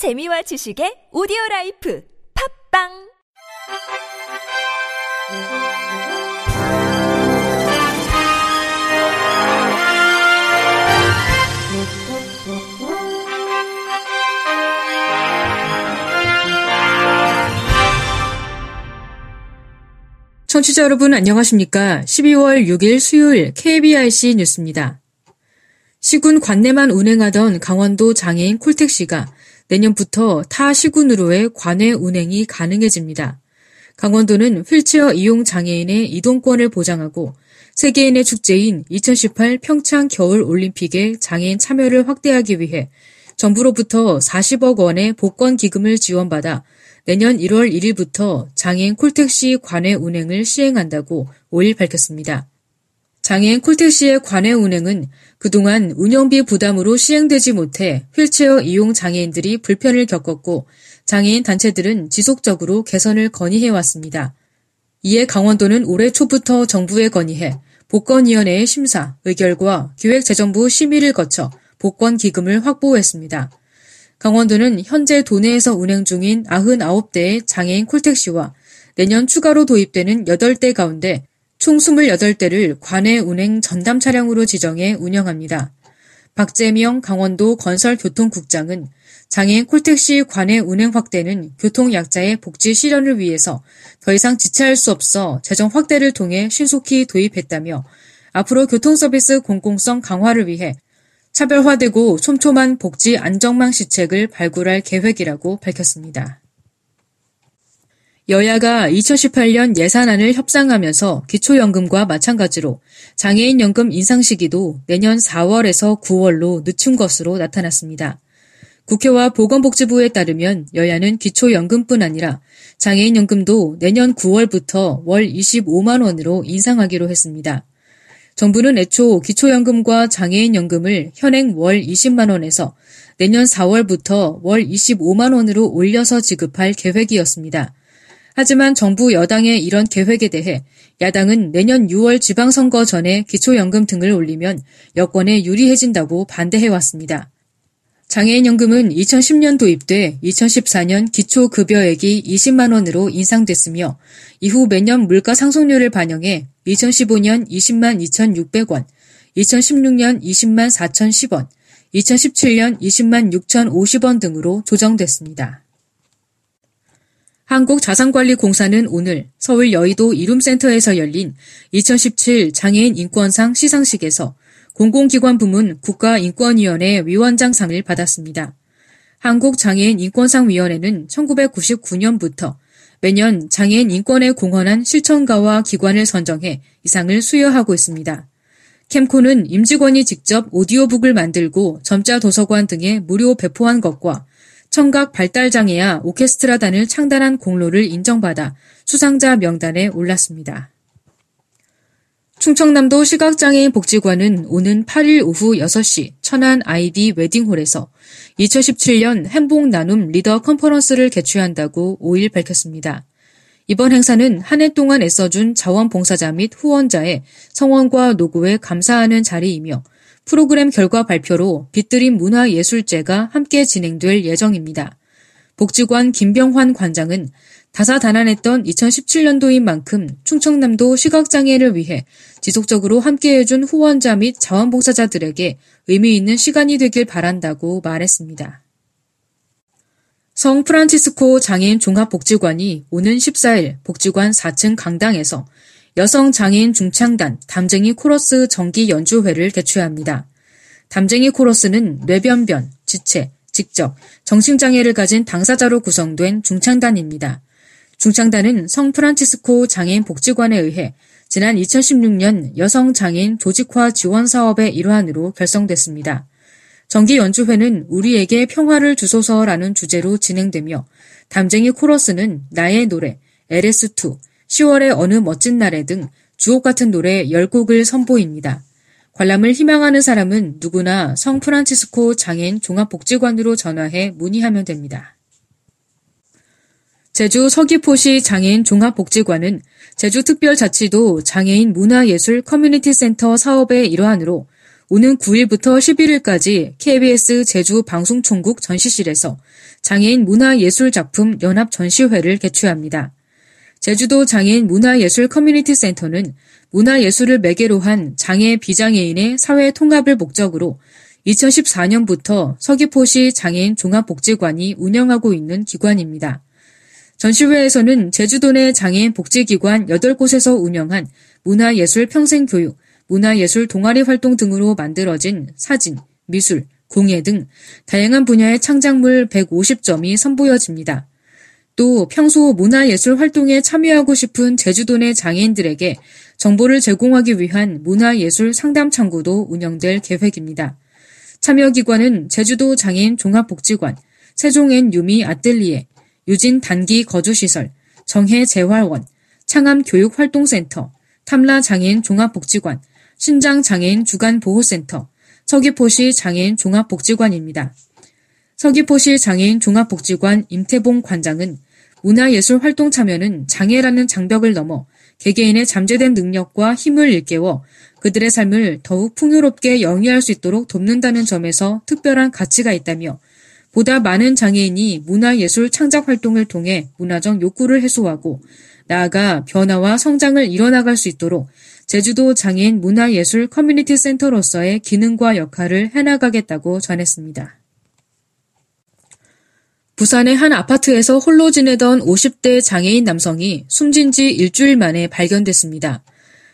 재미와 지식의 오디오 라이프 팝빵 청취자 여러분 안녕하십니까? 12월 6일 수요일 KBRC 뉴스입니다. 시군 관내만 운행하던 강원도 장애인 콜택시가 내년부터 타 시군으로의 관외 운행이 가능해집니다. 강원도는 휠체어 이용 장애인의 이동권을 보장하고 세계인의 축제인 2018 평창 겨울 올림픽에 장애인 참여를 확대하기 위해 정부로부터 40억 원의 복권 기금을 지원받아 내년 1월 1일부터 장애인 콜택시 관외 운행을 시행한다고 5일 밝혔습니다. 장애인 콜택시의 관외 운행은 그동안 운영비 부담으로 시행되지 못해 휠체어 이용 장애인들이 불편을 겪었고 장애인 단체들은 지속적으로 개선을 건의해왔습니다. 이에 강원도는 올해 초부터 정부에 건의해 복권위원회의 심사, 의결과 기획재정부 심의를 거쳐 복권 기금을 확보했습니다. 강원도는 현재 도내에서 운행 중인 99대의 장애인 콜택시와 내년 추가로 도입되는 8대 가운데 총 28대를 관외 운행 전담 차량으로 지정해 운영합니다. 박재명 강원도 건설교통국장은 장애인 콜택시 관외 운행 확대는 교통약자의 복지 실현을 위해서 더 이상 지체할 수 없어 재정 확대를 통해 신속히 도입했다며 앞으로 교통서비스 공공성 강화를 위해 차별화되고 촘촘한 복지 안정망 시책을 발굴할 계획이라고 밝혔습니다. 여야가 2018년 예산안을 협상하면서 기초연금과 마찬가지로 장애인연금 인상 시기도 내년 4월에서 9월로 늦춘 것으로 나타났습니다. 국회와 보건복지부에 따르면 여야는 기초연금뿐 아니라 장애인연금도 내년 9월부터 월 25만 원으로 인상하기로 했습니다. 정부는 애초 기초연금과 장애인연금을 현행 월 20만 원에서 내년 4월부터 월 25만 원으로 올려서 지급할 계획이었습니다. 하지만 정부 여당의 이런 계획에 대해 야당은 내년 6월 지방선거 전에 기초연금 등을 올리면 여권에 유리해진다고 반대해왔습니다. 장애인연금은 2010년 도입돼 2014년 기초급여액이 20만 원으로 인상됐으며 이후 매년 물가 상승률을 반영해 2015년 20만 2,600원, 2016년 20만 4,010원, 2017년 20만 6,050원 등으로 조정됐습니다. 한국자산관리공사는 오늘 서울 여의도 이룸센터에서 열린 2017 장애인 인권상 시상식에서 공공기관 부문 국가인권위원회 위원장상을 받았습니다. 한국장애인 인권상위원회는 1999년부터 매년 장애인 인권에 공헌한 실천가와 기관을 선정해 이 상을 수여하고 있습니다. 캠코는 임직원이 직접 오디오북을 만들고 점자 도서관 등에 무료 배포한 것과 청각 발달장애와 오케스트라단을 창단한 공로를 인정받아 수상자 명단에 올랐습니다. 충청남도 시각장애인 복지관은 오는 8일 오후 6시 천안 아이디 웨딩홀에서 2017년 행복 나눔 리더 컨퍼런스를 개최한다고 5일 밝혔습니다. 이번 행사는 한 해 동안 애써준 자원봉사자 및 후원자의 성원과 노고에 감사하는 자리이며 프로그램 결과 발표로 빛드림 문화예술제가 함께 진행될 예정입니다. 복지관 김병환 관장은 다사다난했던 2017년도인 만큼 충청남도 시각장애를 위해 지속적으로 함께해준 후원자 및 자원봉사자들에게 의미 있는 시간이 되길 바란다고 말했습니다. 성 프란치스코 장애인 종합복지관이 오는 14일 복지관 4층 강당에서 여성 장애인 중창단 담쟁이 코러스 정기 연주회를 개최합니다. 담쟁이 코러스는 뇌변변, 지체, 직접, 정신장애를 가진 당사자로 구성된 중창단입니다. 중창단은 성 프란치스코 장애인 복지관에 의해 지난 2016년 여성 장애인 조직화 지원 사업의 일환으로 결성됐습니다. 정기 연주회는 우리에게 평화를 주소서라는 주제로 진행되며 담쟁이 코러스는 나의 노래, LS2, 10월의 어느 멋진 날에 등 주옥 같은 노래 10곡을 선보입니다. 관람을 희망하는 사람은 누구나 성 프란치스코 장애인 종합복지관으로 전화해 문의하면 됩니다. 제주 서귀포시 장애인 종합복지관은 제주특별자치도 장애인 문화예술 커뮤니티센터 사업의 일환으로 오는 9일부터 11일까지 KBS 제주 방송총국 전시실에서 장애인 문화예술 작품 연합 전시회를 개최합니다. 제주도 장애인 문화예술 커뮤니티 센터는 문화예술을 매개로 한 장애 비장애인의 사회 통합을 목적으로 2014년부터 서귀포시 장애인 종합복지관이 운영하고 있는 기관입니다. 전시회에서는 제주도 내 장애인 복지기관 8곳에서 운영한 문화예술 평생교육, 문화예술 동아리 활동 등으로 만들어진 사진, 미술, 공예 등 다양한 분야의 창작물 150점이 선보여집니다. 또 평소 문화예술 활동에 참여하고 싶은 제주도 내 장애인들에게 정보를 제공하기 위한 문화예술 상담 창구도 운영될 계획입니다. 참여 기관은 제주도 장애인 종합복지관, 세종엔 유미 아뜰리에, 유진 단기 거주시설, 정해 재활원, 창암 교육활동센터, 탐라 장애인 종합복지관, 신장 장애인 주간보호센터, 서귀포시 장애인 종합복지관입니다. 서귀포시 장애인 종합복지관 임태봉 관장은 문화예술 활동 참여는 장애라는 장벽을 넘어 개개인의 잠재된 능력과 힘을 일깨워 그들의 삶을 더욱 풍요롭게 영위할 수 있도록 돕는다는 점에서 특별한 가치가 있다며 보다 많은 장애인이 문화예술 창작 활동을 통해 문화적 욕구를 해소하고 나아가 변화와 성장을 이뤄나갈 수 있도록 제주도 장애인 문화예술 커뮤니티 센터로서의 기능과 역할을 해나가겠다고 전했습니다. 부산의 한 아파트에서 홀로 지내던 50대 장애인 남성이 숨진 지 일주일 만에 발견됐습니다.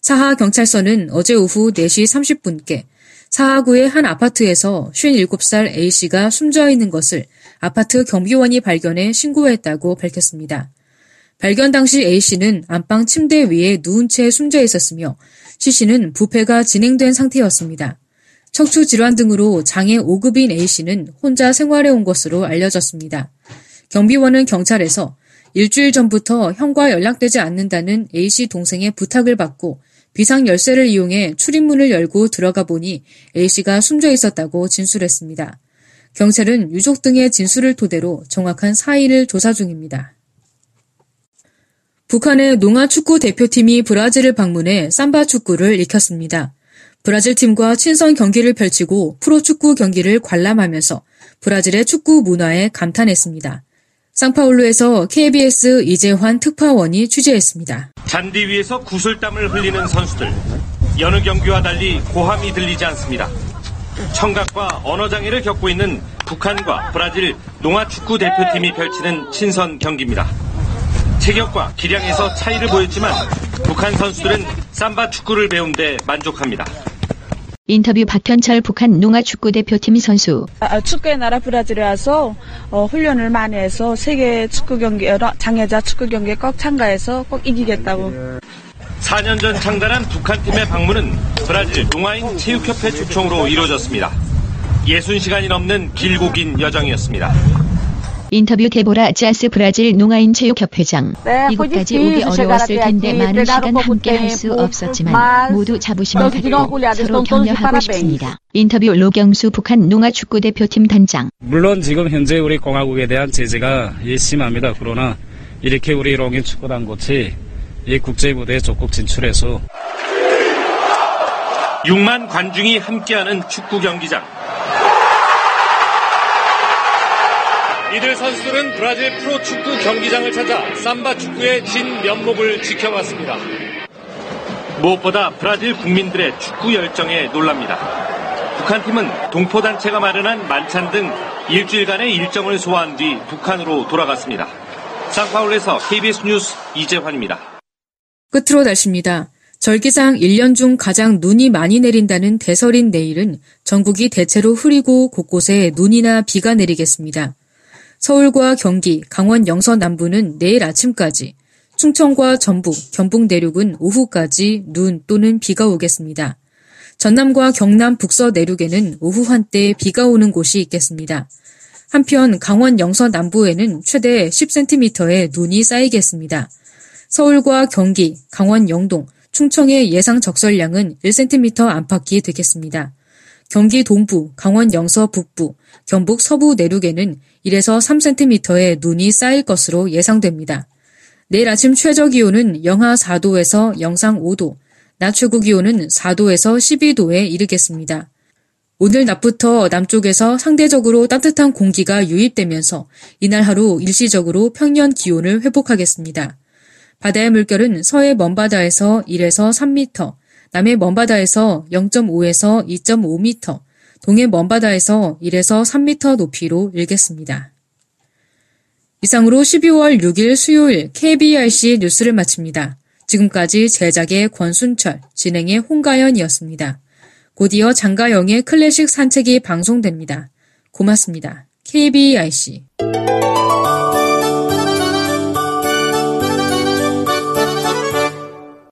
사하 경찰서는 어제 오후 4시 30분께 사하구의 한 아파트에서 57살 A씨가 숨져 있는 것을 아파트 경비원이 발견해 신고했다고 밝혔습니다. 발견 당시 A씨는 안방 침대 위에 누운 채 숨져 있었으며 C씨는 부패가 진행된 상태였습니다. 척추 질환 등으로 장애 5급인 A씨는 혼자 생활해 온 것으로 알려졌습니다. 경비원은 경찰에서 일주일 전부터 형과 연락되지 않는다는 A씨 동생의 부탁을 받고 비상 열쇠를 이용해 출입문을 열고 들어가 보니 A씨가 숨져 있었다고 진술했습니다. 경찰은 유족 등의 진술을 토대로 정확한 사의를 조사 중입니다. 북한의 농아 축구 대표팀이 브라질을 방문해 삼바 축구를 익혔습니다. 브라질 팀과 친선 경기를 펼치고 프로축구 경기를 관람하면서 브라질의 축구 문화에 감탄했습니다. 상파울루에서 KBS 이재환 특파원이 취재했습니다. 잔디 위에서 구슬땀을 흘리는 선수들. 여느 경기와 달리 고함이 들리지 않습니다. 청각과 언어장애를 겪고 있는 북한과 브라질 농아축구 대표팀이 펼치는 친선 경기입니다. 체격과 기량에서 차이를 보였지만 북한 선수들은 삼바 축구를 배운 데 만족합니다. 인터뷰 박현철 북한 농아축구 대표팀 선수. 아, 축구의 나라 브라질에 와서 어, 훈련을 많이 해서 세계 축구 경기 장애자 축구 경기에 꼭 참가해서 꼭 이기겠다고. 4년 전 창단한 북한 팀의 방문은 브라질 농아인 체육협회 초청으로 이루어졌습니다. 60시간이 넘는 길고 긴 여정이었습니다. 인터뷰 데보라 짜스 브라질 농아인 체육협회장. 네, 이곳까지 오기 어려웠을 텐데 많은 시간 함께 할 수 없었지만 모두 자부심을 갖고 서로 격려하고 싶습니다. 인터뷰 로경수 북한 농아축구 대표팀 단장. 물론 지금 현재 우리 공화국에 대한 제재가 심합니다. 그러나 이렇게 우리 롱인 축구단꽃이 이 국제 무대에 적극 진출해서 6만 관중이 함께하는 축구 경기장. 이들 선수들은 브라질 프로축구 경기장을 찾아 삼바 축구의 진 면목을 지켜봤습니다. 무엇보다 브라질 국민들의 축구 열정에 놀랍니다. 북한 팀은 동포단체가 마련한 만찬 등 일주일간의 일정을 소화한 뒤 북한으로 돌아갔습니다. 상파울에서 KBS 뉴스 이재환입니다. 끝으로 날씨입니다. 절기상 1년 중 가장 눈이 많이 내린다는 대설인 내일은 전국이 대체로 흐리고 곳곳에 눈이나 비가 내리겠습니다. 서울과 경기, 강원 영서 남부는 내일 아침까지, 충청과 전북, 경북 내륙은 오후까지 눈 또는 비가 오겠습니다. 전남과 경남 북서 내륙에는 오후 한때 비가 오는 곳이 있겠습니다. 한편 강원 영서 남부에는 최대 10cm의 눈이 쌓이겠습니다. 서울과 경기, 강원 영동, 충청의 예상 적설량은 1cm 안팎이 되겠습니다. 경기 동부, 강원 영서 북부, 경북 서부 내륙에는 1에서 3cm의 눈이 쌓일 것으로 예상됩니다. 내일 아침 최저 기온은 영하 4도에서 영상 5도, 낮 최고 기온은 4도에서 12도에 이르겠습니다. 오늘 낮부터 남쪽에서 상대적으로 따뜻한 공기가 유입되면서 이날 하루 일시적으로 평년 기온을 회복하겠습니다. 바다의 물결은 서해 먼바다에서 1에서 3m, 남해 먼바다에서 0.5에서 2.5m, 동해 먼바다에서 1에서 3m 높이로 일겠습니다. 이상으로 12월 6일 수요일 KBRC 뉴스를 마칩니다. 지금까지 제작의 권순철, 진행의 홍가연이었습니다. 곧이어 장가영의 클래식 산책이 방송됩니다. 고맙습니다. KBIC